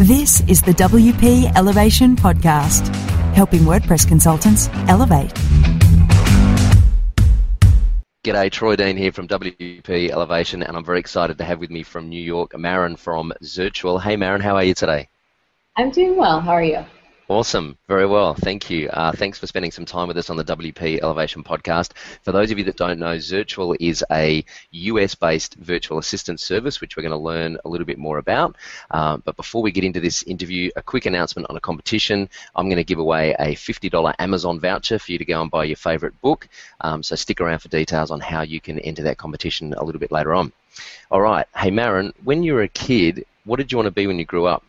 This is the WP Elevation Podcast, helping WordPress consultants elevate. G'day, Troy Dean here from WP Elevation, and I'm very excited to have with me from New York, Maren from Zirtual. Hey, Maren, how are you today? I'm doing well. How are you? Awesome. Very well. Thank you. Uh, thanks for spending some time with us on the WP Elevation podcast. For those of you that don't know, Zirtual is a US based virtual assistant service, which we're going to learn a little bit more about. Uh, but before we get into this interview, a quick announcement on a competition. I'm going to give away a $50 Amazon voucher for you to go and buy your favorite book. Um, so stick around for details on how you can enter that competition a little bit later on. All right. Hey, Maren, when you were a kid, what did you want to be when you grew up?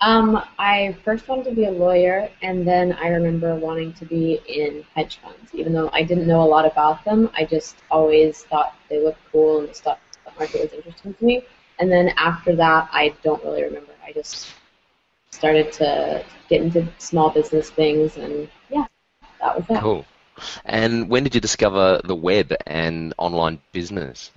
Um, I first wanted to be a lawyer, and then I remember wanting to be in hedge funds. Even though I didn't know a lot about them, I just always thought they looked cool and the stock market was interesting to me. And then after that, I don't really remember. I just started to get into small business things, and yeah, that was that. Cool. And when did you discover the web and online business?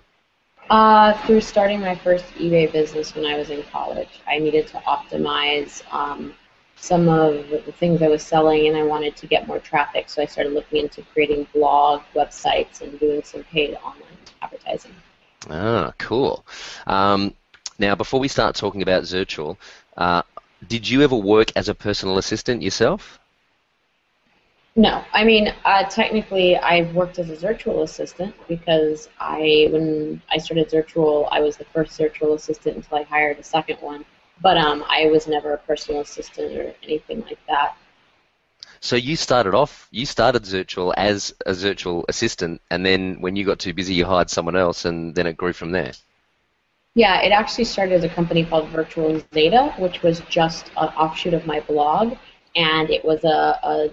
Uh, through starting my first eBay business when I was in college, I needed to optimize um, some of the things I was selling, and I wanted to get more traffic. So I started looking into creating blog websites and doing some paid online advertising. Ah, cool. Um, now, before we start talking about Zirtual, uh, did you ever work as a personal assistant yourself? No, I mean, uh, technically, I've worked as a virtual assistant because I, when I started Zirtual, I was the first Zirtual assistant until I hired a second one. But um, I was never a personal assistant or anything like that. So you started off, you started Zirtual as a Zirtual assistant, and then when you got too busy, you hired someone else, and then it grew from there. Yeah, it actually started as a company called Virtual Zeta, which was just an offshoot of my blog, and it was a, a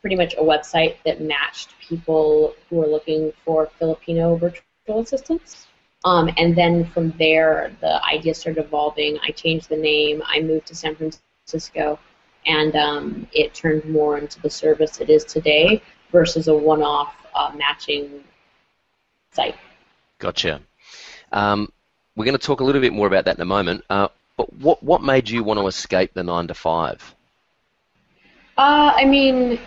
pretty much a website that matched people who were looking for Filipino virtual assistants. Um, and then from there, the idea started evolving. I changed the name. I moved to San Francisco, and um, it turned more into the service it is today versus a one-off uh, matching site. Gotcha. Um, we're going to talk a little bit more about that in a moment. Uh, but what what made you want to escape the nine to five? Uh, I mean,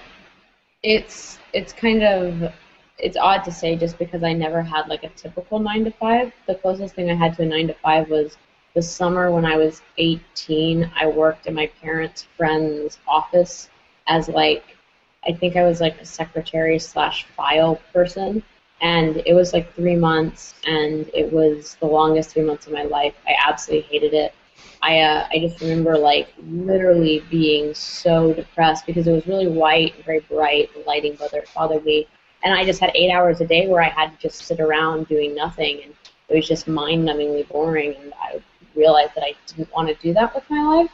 it's it's kind of it's odd to say just because I never had like a typical nine to five. The closest thing I had to a nine to five was the summer when I was 18. I worked in my parents' friend's office as like I think I was like a secretary slash file person, and it was like three months, and it was the longest three months of my life. I absolutely hated it. I uh, I just remember like literally being so depressed because it was really white and very bright. The lighting bothered bothered me, and I just had eight hours a day where I had to just sit around doing nothing, and it was just mind-numbingly boring. And I realized that I didn't want to do that with my life.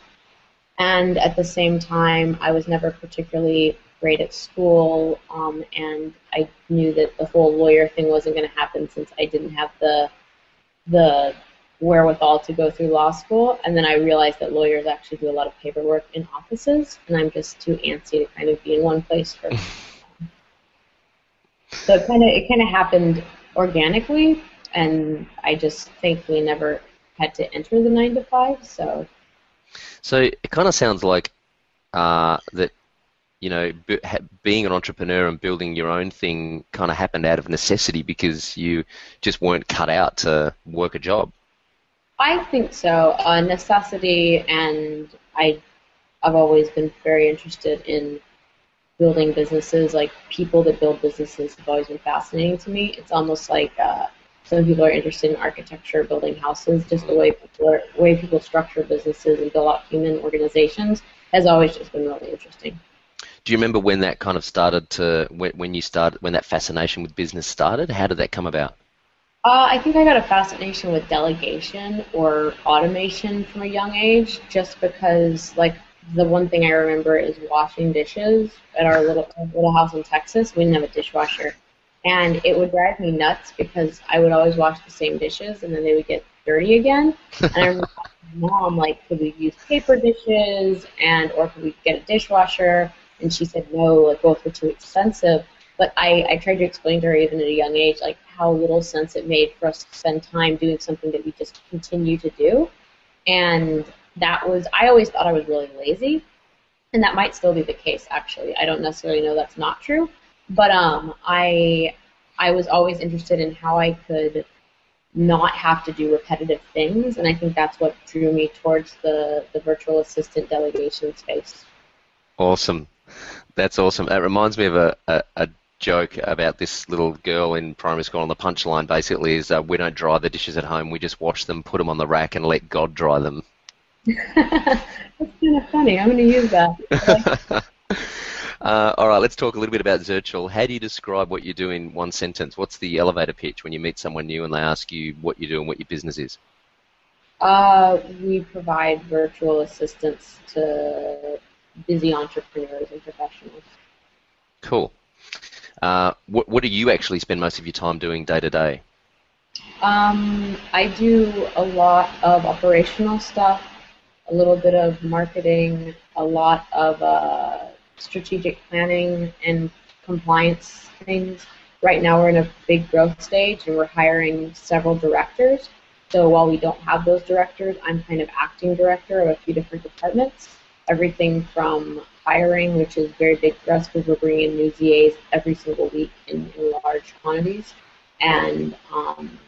And at the same time, I was never particularly great at school, um, and I knew that the whole lawyer thing wasn't going to happen since I didn't have the the wherewithal to go through law school, and then I realized that lawyers actually do a lot of paperwork in offices, and I'm just too antsy to kind of be in one place for. so it kind of it kind of happened organically, and I just thankfully never had to enter the nine to five. So. So it kind of sounds like uh, that you know, being an entrepreneur and building your own thing kind of happened out of necessity because you just weren't cut out to work a job. I think so. Uh, necessity, and I, I've always been very interested in building businesses. Like people that build businesses have always been fascinating to me. It's almost like uh, some people are interested in architecture, building houses. Just the way people are, way people structure businesses and build out human organizations has always just been really interesting. Do you remember when that kind of started to when, when you started when that fascination with business started? How did that come about? Uh, I think I got a fascination with delegation or automation from a young age, just because like the one thing I remember is washing dishes at our little little house in Texas. We didn't have a dishwasher, and it would drive me nuts because I would always wash the same dishes and then they would get dirty again. And I remember my mom like, could we use paper dishes and or could we get a dishwasher? And she said no, like both were too expensive. But I, I tried to explain to her even at a young age, like how little sense it made for us to spend time doing something that we just continue to do. And that was I always thought I was really lazy, and that might still be the case. Actually, I don't necessarily know that's not true, but um, I I was always interested in how I could not have to do repetitive things, and I think that's what drew me towards the the virtual assistant delegation space. Awesome, that's awesome. It reminds me of a, a, a joke about this little girl in primary school, on the punchline basically is uh, we don't dry the dishes at home, we just wash them, put them on the rack, and let God dry them. That's kind of funny. I'm going to use that. uh, all right, let's talk a little bit about Zirtual. How do you describe what you do in one sentence? What's the elevator pitch when you meet someone new and they ask you what you do and what your business is? Uh, we provide virtual assistance to busy entrepreneurs and professionals. Cool. Uh, what, what do you actually spend most of your time doing day to day? Um, I do a lot of operational stuff, a little bit of marketing, a lot of uh, strategic planning and compliance things. Right now, we're in a big growth stage and we're hiring several directors. So while we don't have those directors, I'm kind of acting director of a few different departments. Everything from hiring, which is very big for us because we're bringing in new ZAs every single week in, in large quantities, and um,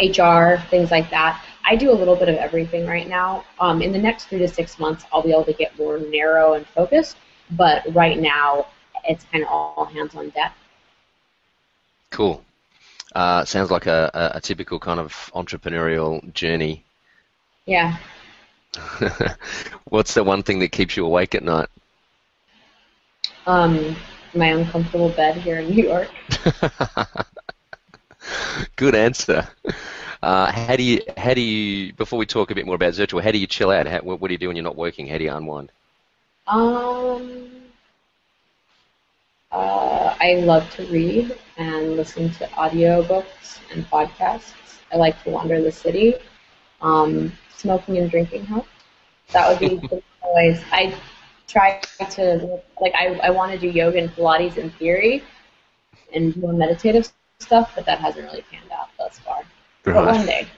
HR, things like that. I do a little bit of everything right now. Um, in the next three to six months, I'll be able to get more narrow and focused, but right now, it's kind of all hands on deck. Cool. Uh, sounds like a, a, a typical kind of entrepreneurial journey. Yeah. What's the one thing that keeps you awake at night? Um, my uncomfortable bed here in New York. Good answer. Uh, how do you how do you before we talk a bit more about Zirtual, how do you chill out? How, what, what do you do when you're not working? How do you unwind? Um, uh, I love to read and listen to audiobooks and podcasts. I like to wander the city. Um, smoking and drinking help. That would be the ways. I try to like I, I want to do yoga and Pilates in theory and more meditative stuff, but that hasn't really panned out thus far. Right. But one day.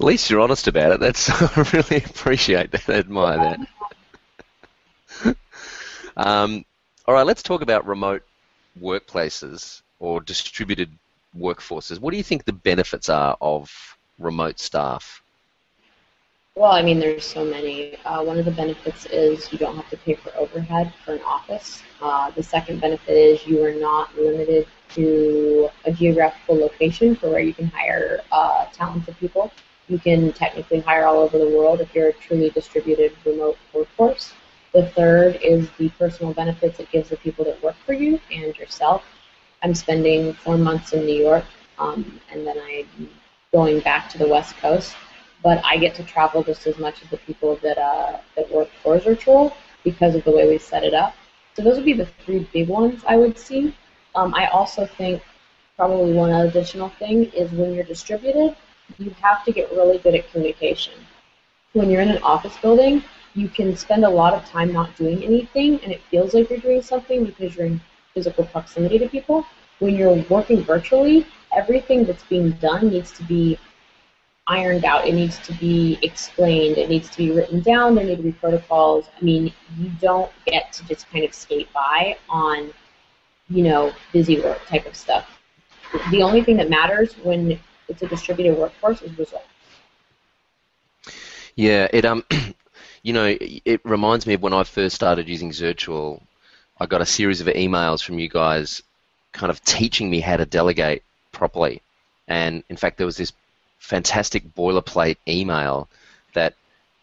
At least you're honest about it. That's I really appreciate that. I admire that. um, all right, let's talk about remote workplaces or distributed workforces. What do you think the benefits are of remote staff? Well, I mean, there's so many. Uh, one of the benefits is you don't have to pay for overhead for an office. Uh, the second benefit is you are not limited to a geographical location for where you can hire uh, talented people. You can technically hire all over the world if you're a truly distributed remote workforce. The third is the personal benefits it gives the people that work for you and yourself. I'm spending four months in New York, um, and then I'm going back to the West Coast. But I get to travel just as much as the people that uh, that work for Zirtual because of the way we set it up. So those would be the three big ones I would see. Um, I also think probably one additional thing is when you're distributed, you have to get really good at communication. When you're in an office building, you can spend a lot of time not doing anything and it feels like you're doing something because you're in physical proximity to people. When you're working virtually, everything that's being done needs to be ironed out. It needs to be explained. It needs to be written down. There need to be protocols. I mean, you don't get to just kind of skate by on, you know, busy work type of stuff. The only thing that matters when it's a distributed workforce is results. Yeah, it um, you know, it reminds me of when I first started using Zirtual. I got a series of emails from you guys, kind of teaching me how to delegate properly. And in fact, there was this fantastic boilerplate email that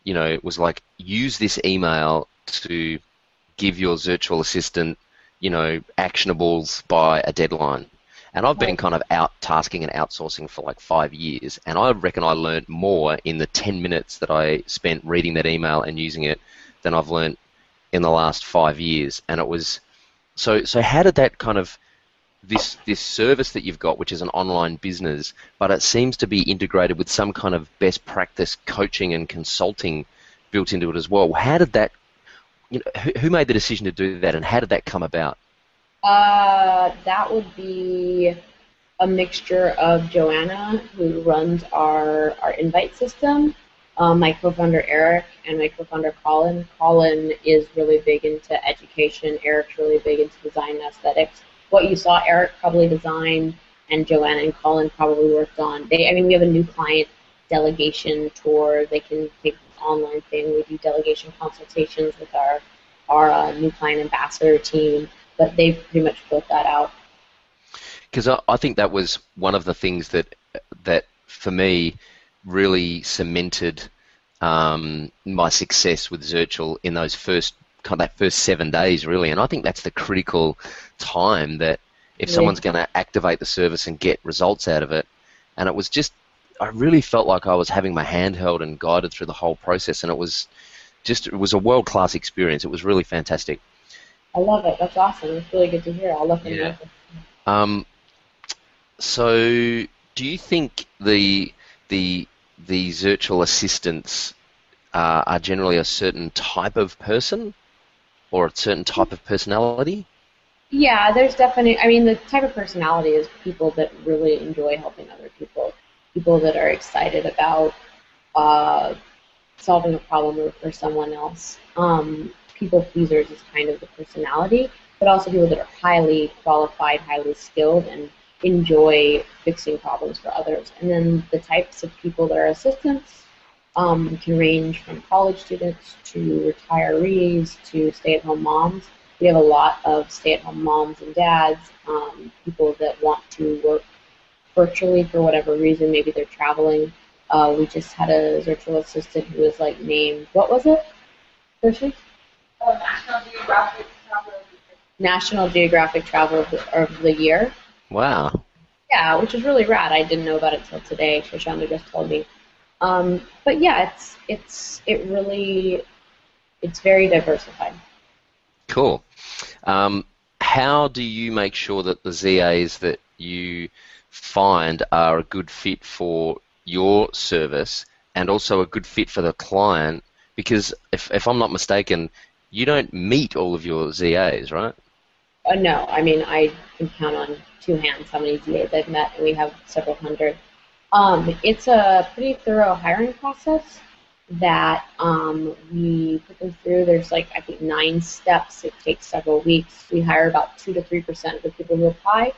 you know was like use this email to give your virtual assistant you know actionables by a deadline and I've been kind of out tasking and outsourcing for like five years, and I reckon I learned more in the 10 minutes that I spent reading that email and using it than I've learned in the last five years. And it was so. So how did that kind of this this service that you've got, which is an online business, but it seems to be integrated with some kind of best practice coaching and consulting built into it as well. How did that? You know, who, who made the decision to do that, and how did that come about? Uh, that would be a mixture of Joanna, who runs our, our invite system, um, my co-founder Eric and my co-founder Colin. Colin is really big into education. Eric's really big into design and aesthetics. What you saw Eric probably design and Joanna and Colin probably worked on. They, I mean, we have a new client delegation tour. They can take this online thing. We do delegation consultations with our our uh, new client ambassador team, but they've pretty much built that out. Because I, I think that was one of the things that that for me really cemented um, my success with Zirtual in those first kind of that first seven days, really. And I think that's the critical time that if yeah. someone's going to activate the service and get results out of it, and it was just, I really felt like I was having my hand held and guided through the whole process, and it was just, it was a world class experience. It was really fantastic. I love it. That's awesome. It's really good to hear. I'll look into yeah. it. Um, so, do you think the the the virtual assistants uh, are generally a certain type of person or a certain type of personality? Yeah, there's definitely. I mean, the type of personality is people that really enjoy helping other people, people that are excited about uh, solving a problem for someone else. Um, people pleasers is kind of the personality, but also people that are highly qualified, highly skilled, and enjoy fixing problems for others. And then the types of people that are assistants um, can range from college students to retirees to stay-at-home moms. We have a lot of stay-at-home moms and dads, um, people that want to work virtually for whatever reason. Maybe they're traveling. Uh, we just had a virtual assistant who was like named, what was it? Hershey? Oh, National Geographic Traveler of the Year. National Geographic Traveler of the, of the Year. Wow. Yeah, which is really rad. I didn't know about it till today. Shoshana just told me. Um, but yeah, it's it's it really it's very diversified. Cool. Um, how do you make sure that the ZAs that you find are a good fit for your service and also a good fit for the client? Because if, if I'm not mistaken, you don't meet all of your ZAs, right? Uh, no, I mean I can count on two hands how many ZAs I've met, and we have several hundred. Um, it's a pretty thorough hiring process that um, we put them through. There's like I think nine steps. It takes several weeks. We hire about two to three percent of the people who apply,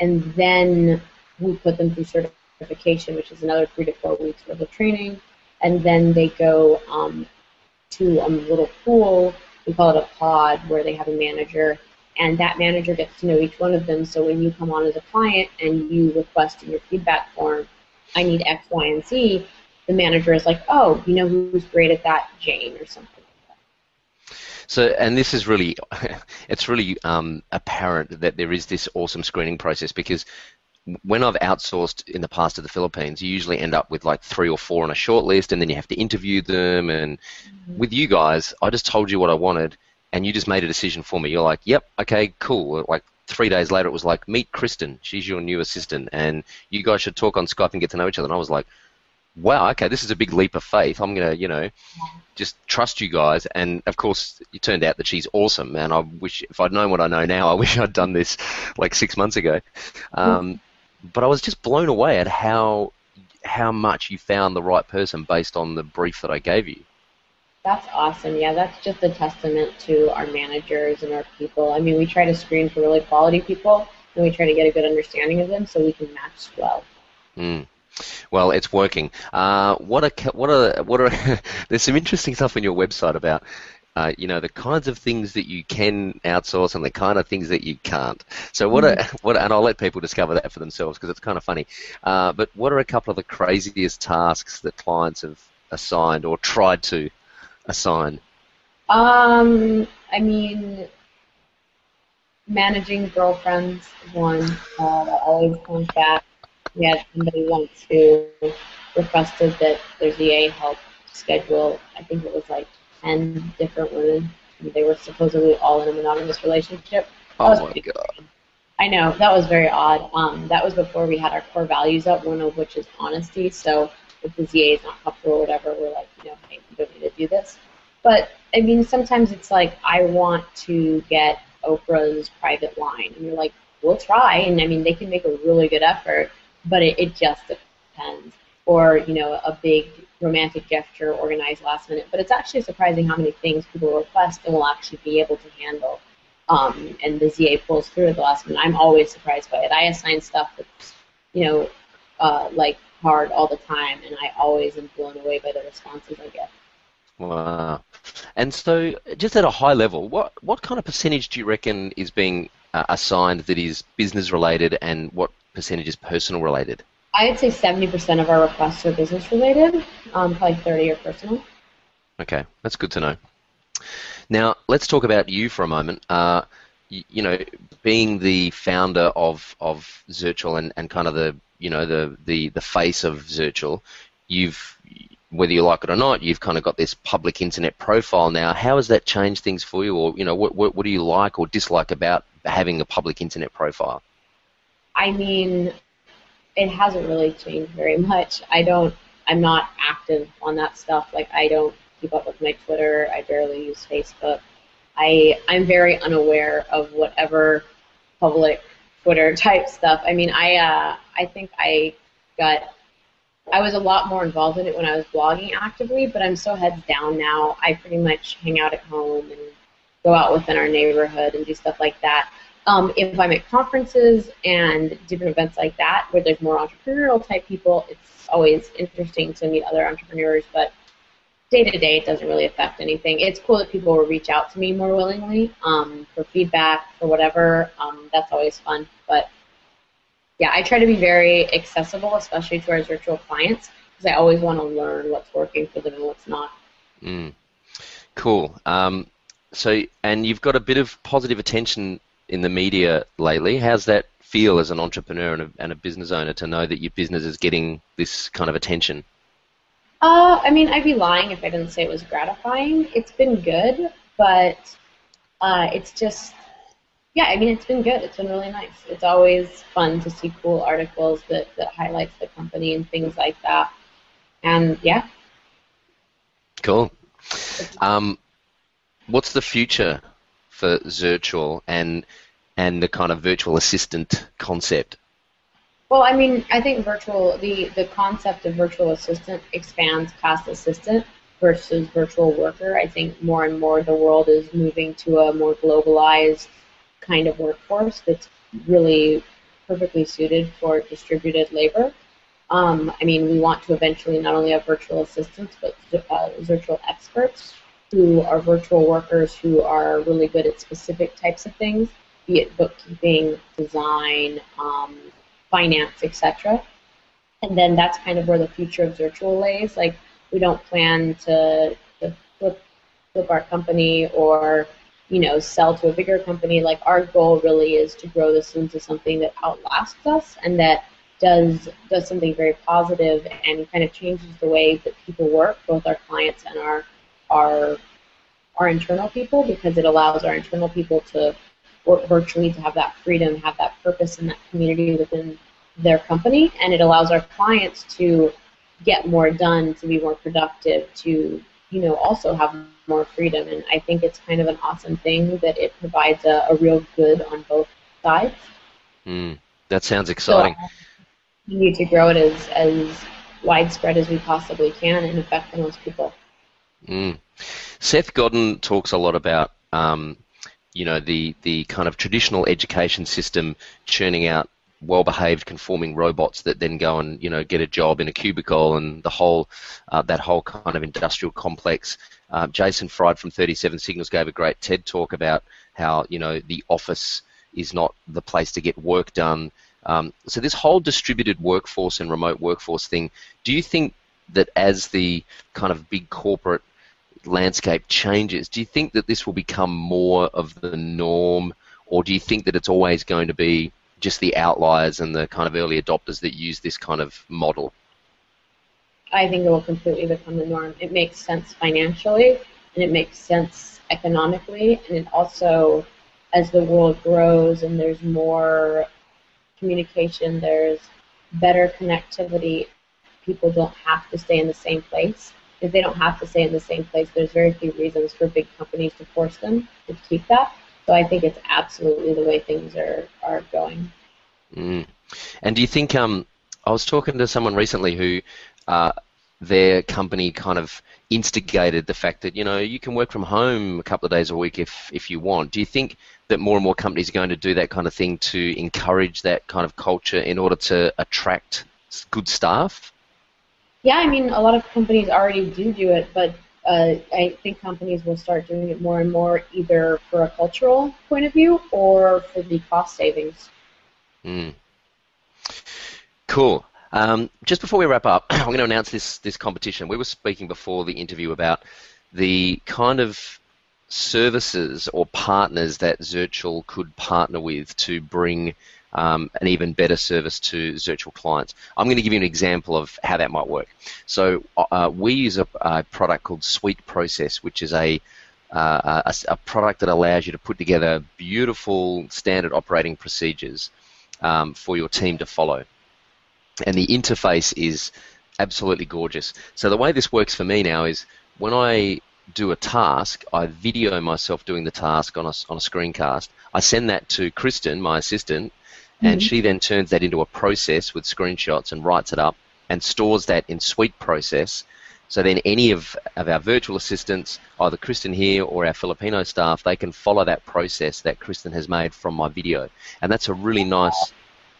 and then we put them through certification, which is another three to four weeks worth of training, and then they go um, to a little pool. We call it a pod, where they have a manager and that manager gets to know each one of them. So when you come on as a client and you request in your feedback form, I need X, Y, and Z, the manager is like, oh, you know who's great at that? Jane or something. So, and this is really, it's really um, apparent that there is this awesome screening process because when I've outsourced in the past to the Philippines, you usually end up with like three or four on a short list, and then you have to interview them. And mm-hmm. with you guys, I just told you what I wanted, and you just made a decision for me. You're like, yep, okay, cool. Like three days later, it was like, meet Kristen. She's your new assistant, and you guys should talk on Skype and get to know each other. And I was like, wow, okay, this is a big leap of faith. I'm gonna, you know, just trust you guys. And of course, it turned out that she's awesome. And I wish, if I'd known what I know now, I wish I'd done this like six months ago. Um, but I was just blown away at how how much you found the right person based on the brief that I gave you. That's awesome. Yeah, that's just a testament to our managers and our people. I mean, we try to screen for really quality people, and we try to get a good understanding of them so we can match well. Mm. Well, it's working. Uh, what a what a what a there's some interesting stuff on your website about uh, you know the kinds of things that you can outsource and the kind of things that you can't. So what mm. what and I'll let people discover that for themselves because it's kind of funny. Uh, but what are a couple of the craziest tasks that clients have assigned or tried to assign? Um, I mean, managing girlfriends one uh, always comes back. We had somebody once who requested that their ZA help schedule. I think it was like ten different women. They were supposedly all in a monogamous relationship. oh my god. I know that was very odd. Um, that was before we had our core values up, one of which is honesty. So if the ZA is not comfortable or whatever, we're like, you know, hey, we don't need to do this. But I mean, sometimes it's like I want to get Oprah's private line, and you're like, we'll try, and I mean, they can make a really good effort, but it, it just depends. Or you know, a big romantic gesture organized last minute. But it's actually surprising how many things people request and will actually be able to handle. Um, and the ZA pulls through at the last minute. I'm always surprised by it. I assign stuff that's, you know, uh, like hard all the time, and I always am blown away by the responses I get. Wow. And so, just at a high level, what what kind of percentage do you reckon is being uh, assigned that is business related, and what percentage is personal related? I'd say 70% of our requests are business related, um, probably 30 are personal. Okay, that's good to know. Now, let's talk about you for a moment. Uh, you, know, being the founder of, of Zirtual and, and kind of the you know the, the, the face of Zirtual, you've whether you like it or not, you've kind of got this public internet profile now. How has that changed things for you, or you know, what what, what do you like or dislike about having a public internet profile? I mean, it hasn't really changed very much. I don't. I'm not active on that stuff. Like I don't keep up with my Twitter. I barely use Facebook. I I'm very unaware of whatever public Twitter type stuff. I mean, I uh, I think I got I was a lot more involved in it when I was blogging actively, but I'm so heads down now. I pretty much hang out at home and go out within our neighborhood and do stuff like that. Um, if I'm at conferences and different events like that where there's more entrepreneurial type people, it's always interesting to meet other entrepreneurs, but day to day it doesn't really affect anything. It's cool that people will reach out to me more willingly um, for feedback, for whatever. Um, that's always fun, but yeah, I try to be very accessible, especially to our Zirtual clients, because I always want to learn what's working for them and what's not. Mm. Cool. Um, so, and you've got a bit of positive attention in the media lately. How's that feel as an entrepreneur and a, and a business owner to know that your business is getting this kind of attention? Uh, I mean, I'd be lying if I didn't say it was gratifying. It's been good, but uh, it's just yeah, I mean, it's been good. It's been really nice. It's always fun to see cool articles that, that highlights the company and things like that. And yeah. Cool. Um, what's the future for Zirtual and and the kind of virtual assistant concept? Well, I mean, I think virtual the the concept of virtual assistant expands past assistant versus virtual worker. I think more and more the world is moving to a more globalized kind of workforce that's really perfectly suited for distributed labor. Um, I mean, we want to eventually not only have virtual assistants, but uh, virtual experts who are virtual workers who are really good at specific types of things, be it bookkeeping, design, um, finance, etc. And then that's kind of where the future of Zirtual lays. Like, we don't plan to, to flip, flip our company or you know, sell to a bigger company. Like our goal really is to grow this into something that outlasts us and that does does something very positive and kind of changes the way that people work, both our clients and our our our internal people, because it allows our internal people to work virtually, to have that freedom, have that purpose and that community within their company, and it allows our clients to get more done, to be more productive, to you know also have more freedom. And I think it's kind of an awesome thing that it provides a, a real good on both sides. Mm, that sounds exciting. So we need to grow it as, as widespread as we possibly can and affect the most people. Mm. Seth Godin talks a lot about um, you know the the kind of traditional education system churning out well-behaved conforming robots that then go and you know get a job in a cubicle and the whole uh, that whole kind of industrial complex uh, Jason Fried from 37 Signals gave a great TED talk about how you know the office is not the place to get work done. Um, so this whole distributed workforce and remote workforce thing, do you think that as the kind of big corporate landscape changes, do you think that this will become more of the norm, or do you think that it's always going to be just the outliers and the kind of early adopters that use this kind of model? I think it will completely become the norm. It makes sense financially, and it makes sense economically, and it also, as the world grows and there's more communication, there's better connectivity. People don't have to stay in the same place. If they don't have to stay in the same place, there's very few reasons for big companies to force them to keep that. So I think it's absolutely the way things are, are going. Mm. And do you think um, I was talking to someone recently who uh, their company kind of instigated the fact that you know you can work from home a couple of days a week if if you want. Do you think that more and more companies are going to do that kind of thing to encourage that kind of culture in order to attract good staff? Yeah, I mean, a lot of companies already do do it, but uh, I think companies will start doing it more and more, either for a cultural point of view or for the cost savings. Mm. Cool. Um, just before we wrap up, I'm going to announce this this competition. We were speaking before the interview about the kind of services or partners that Zirtual could partner with to bring um, an even better service to Zirtual clients. I'm going to give you an example of how that might work. So uh, we use a, a, product called SweetProcess, which is a, uh, a, a product that allows you to put together beautiful standard operating procedures um, for your team to follow. And the interface is absolutely gorgeous. So the way this works for me now is when I do a task, I video myself doing the task on a, on a screencast. I send that to Kristen, my assistant, and mm-hmm. she then turns that into a process with screenshots and writes it up and stores that in SweetProcess. So then any of, of our virtual assistants, either Kristen here or our Filipino staff, they can follow that process that Kristen has made from my video. And that's a really nice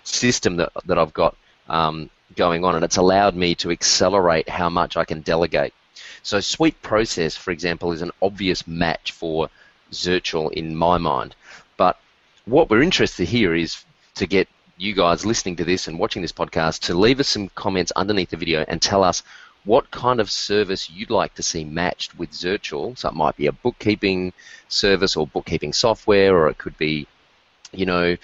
system that, that I've got um, going on, and it's allowed me to accelerate how much I can delegate. So SweetProcess, for example, is an obvious match for Zirtual in my mind. But what we're interested here is to get you guys listening to this and watching this podcast to leave us some comments underneath the video and tell us what kind of service you'd like to see matched with Zirtual. So it might be a bookkeeping service or bookkeeping software, or it could be, you know,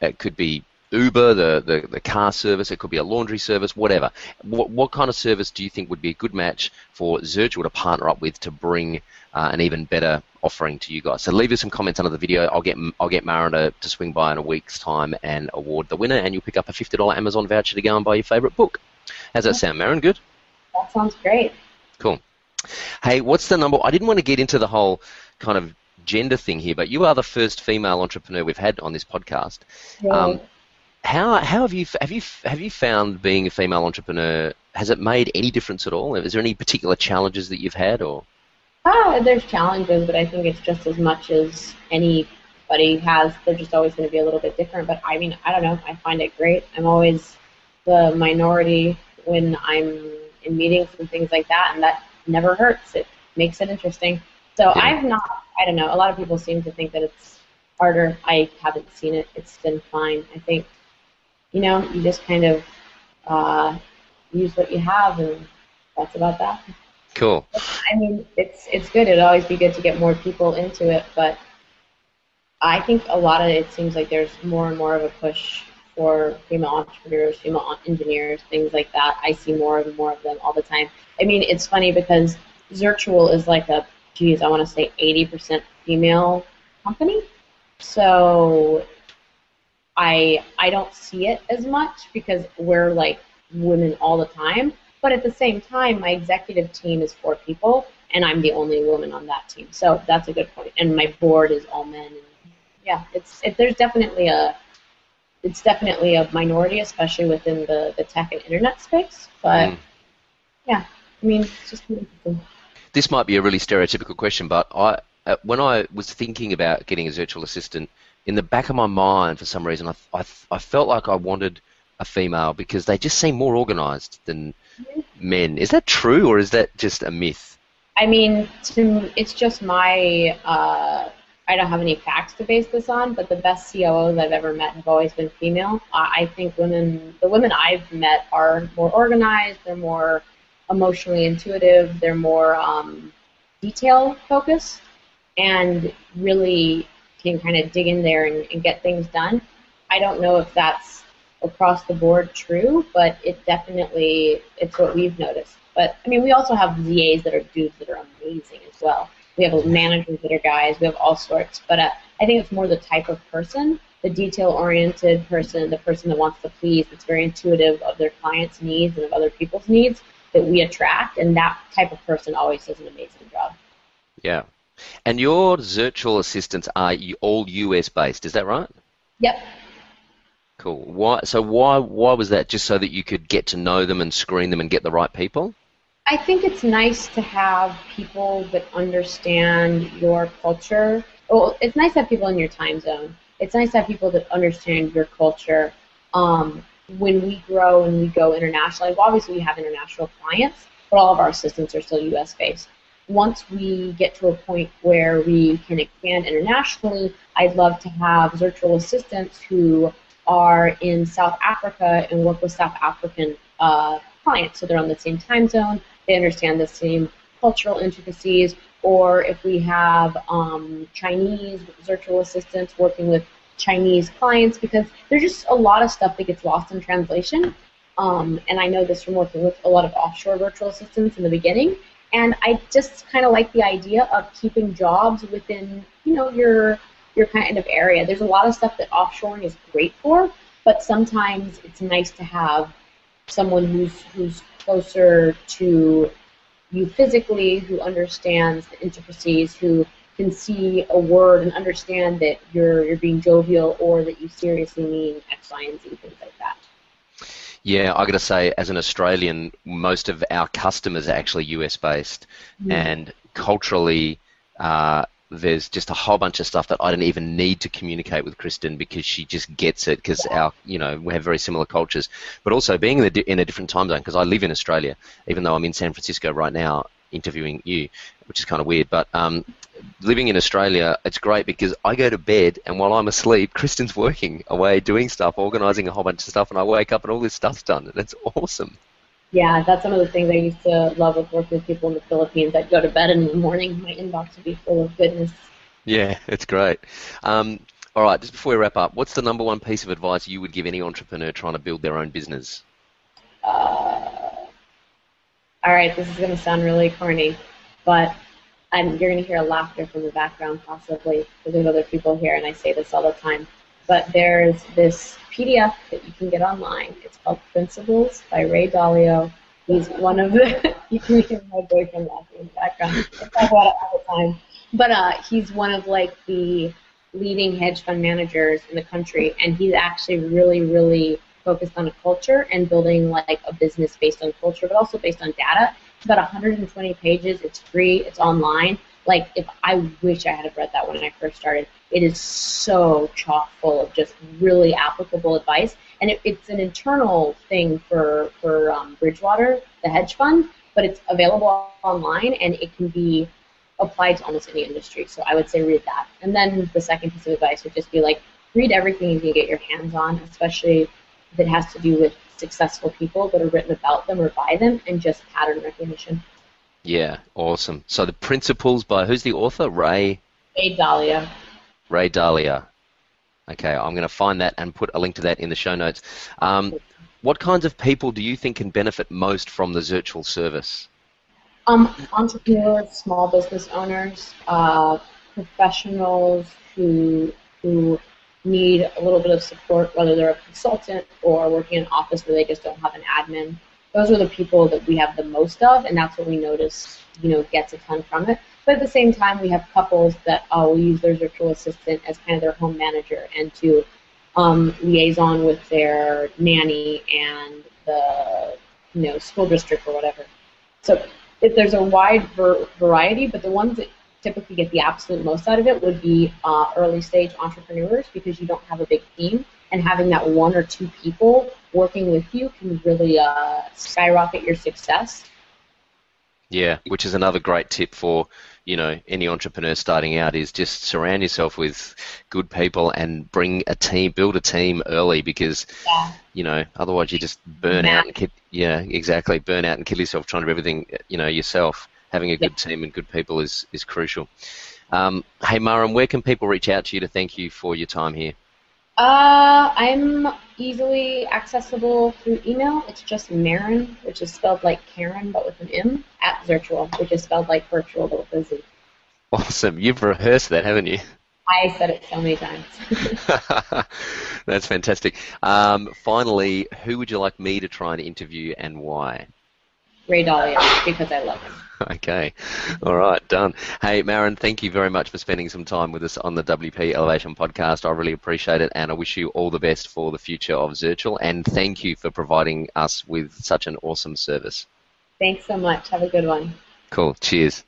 it could be Uber, the, the, the car service, it could be a laundry service, whatever. What, what kind of service do you think would be a good match for Zirtual to partner up with to bring uh, an even better offering to you guys? So leave us some comments under the video. I'll get I'll get Maren to, to swing by in a week's time and award the winner, and you'll pick up a fifty dollar Amazon voucher to go and buy your favorite book. How's that sound, Maren? Good. That sounds great. Cool. Hey, what's the number? I didn't want to get into the whole kind of gender thing here, but you are the first female entrepreneur we've had on this podcast. Yeah. Um, how how have you have you have you found being a female entrepreneur? Has it made any difference at all? Is there any particular challenges that you've had, or? Ah, there's challenges, but I think it's just as much as anybody has. They're just always going to be a little bit different. But I mean, I don't know. I find it great. I'm always the minority when I'm in meetings and things like that, and that never hurts. It makes it interesting. So yeah. I've not. I don't know. A lot of people seem to think that it's harder. I haven't seen it. It's been fine. I think you know, you just kind of uh, use what you have, and that's about that. Cool. I mean, it's it's good. It'd always be good to get more people into it, but I think a lot of it seems like there's more and more of a push for female entrepreneurs, female engineers, things like that. I see more and more of them all the time. I mean, it's funny because Zirtual is like a, geez, I want to say 80% female company. So I I don't see it as much because we're like women all the time. But at the same time, my executive team is four people, and I'm the only woman on that team. So that's a good point. And my board is all men. And yeah, it's it, there's definitely a it's definitely a minority, especially within the, the tech and internet space. But mm. yeah, I mean, it's just. This might be a really stereotypical question, but I uh, when I was thinking about getting a virtual assistant in the back of my mind, for some reason, I, I, I felt like I wanted a female because they just seem more organized than men. Is that true, or is that just a myth? I mean, to, it's just my. Uh, I don't have any facts to base this on, but the best COOs I've ever met have always been female. I think women, the women I've met, are more organized. They're more emotionally intuitive. They're more um, detail focused, and really can kind of dig in there and, and get things done. I don't know if that's across the board true, but it definitely it's what we've noticed. But I mean, we also have ZAs that are dudes that are amazing as well. We have managers that are guys. We have all sorts. But uh, I think it's more the type of person, the detail-oriented person, the person that wants to please, that's very intuitive of their clients' needs and of other people's needs that we attract, and that type of person always does an amazing job. Yeah, and your virtual assistants are all US based, is that right? Yep. Cool. Why? So why why was that? Just so that you could get to know them and screen them and get the right people? I think it's nice to have people that understand your culture. Well, it's nice to have people in your time zone. It's nice to have people that understand your culture. Um, when we grow and we go internationally, well, obviously we have international clients, but all of our assistants are still U.S. based. Once we get to a point where we can expand internationally, I'd love to have virtual assistants who are in South Africa and work with South African uh, clients. So they're on the same time zone, they understand the same cultural intricacies, or if we have um, Chinese virtual assistants working with Chinese clients, because there's just a lot of stuff that gets lost in translation. Um, and I know this from working with a lot of offshore virtual assistants in the beginning. And I just kind of like the idea of keeping jobs within, you know, your your kind of area. There's a lot of stuff that offshoring is great for, but sometimes it's nice to have someone who's who's closer to you physically, who understands the intricacies, who can see a word and understand that you're you're being jovial or that you seriously mean X, Y, and Z, things like that. Yeah, I got to say, as an Australian, most of our customers are actually US based, mm. and culturally, uh, there's just a whole bunch of stuff that I don't even need to communicate with Kristen because she just gets it because our you know we have very similar cultures, but also being in a, in a different time zone because I live in Australia even though I'm in San Francisco right now interviewing you, which is kind of weird. But um, living in Australia, it's great because I go to bed and while I'm asleep, Kristen's working away doing stuff, organising a whole bunch of stuff, and I wake up and all this stuff's done, and it's awesome. Yeah, that's one of the things I used to love with working with people in the Philippines. I'd go to bed in the morning, my inbox would be full of goodness. Yeah, it's great. Um, all right, just before we wrap up, what's the number one piece of advice you would give any entrepreneur trying to build their own business? Uh, all right, this is going to sound really corny, but I'm, you're going to hear laughter from the background possibly because there's other people here, and I say this all the time. But there's this PDF that you can get online. It's called Principles by Ray Dalio. He's one of the. you can hear my boyfriend laughing in the background. I talk about it all the time. But uh, he's one of like the leading hedge fund managers in the country, and he's actually really, really focused on a culture and building like a business based on culture, but also based on data. It's about 120 pages. It's free. It's online. Like if I wish I had read that when I first started. It is so chock full of just really applicable advice, and it, it's an internal thing for for um, Bridgewater, the hedge fund, but it's available online and it can be applied to almost any industry. So I would say read that. And then the second piece of advice would just be like read everything you can get your hands on, especially it has to do with successful people that are written about them or by them, and just pattern recognition. Yeah, awesome. So the principles by who's the author? Ray. Ray Dalio. Ray Dalio. Okay, I'm going to find that and put a link to that in the show notes. Um, what kinds of people do you think can benefit most from the Zirtual service? Um, entrepreneurs, small business owners, uh, professionals who who need a little bit of support, whether they're a consultant or working in an office where they just don't have an admin. Those are the people that we have the most of, and that's what we notice, you know, gets a ton from it. But at the same time, we have couples that uh, will use their virtual assistant as kind of their home manager and to um, liaison with their nanny and the you know school district or whatever. So if there's a wide ver- variety, but the ones that typically get the absolute most out of it would be uh, early stage entrepreneurs because you don't have a big team and having that one or two people working with you can really uh, skyrocket your success. Yeah, which is another great tip for you know any entrepreneur starting out is just surround yourself with good people and bring a team, build a team early because yeah. you know otherwise you just burn out and yeah exactly burn out and kill yourself trying to do everything you know yourself. Having a good team and good people is is crucial. Um, hey Maren, where can people reach out to you to thank you for your time here? Uh, I'm easily accessible through email. It's just Maren, which is spelled like Karen but with an M, at Zirtual, which is spelled like virtual but with a Z. Awesome. You've rehearsed that, haven't you? I said it so many times. That's fantastic. Um, finally, who would you like me to try and interview and why? Ray Dalio, because I love him. Okay. All right, done. Hey, Maren, thank you very much for spending some time with us on the WP Elevation podcast. I really appreciate it, and I wish you all the best for the future of Zirtual, and thank you for providing us with such an awesome service. Thanks so much. Have a good one. Cool. Cheers.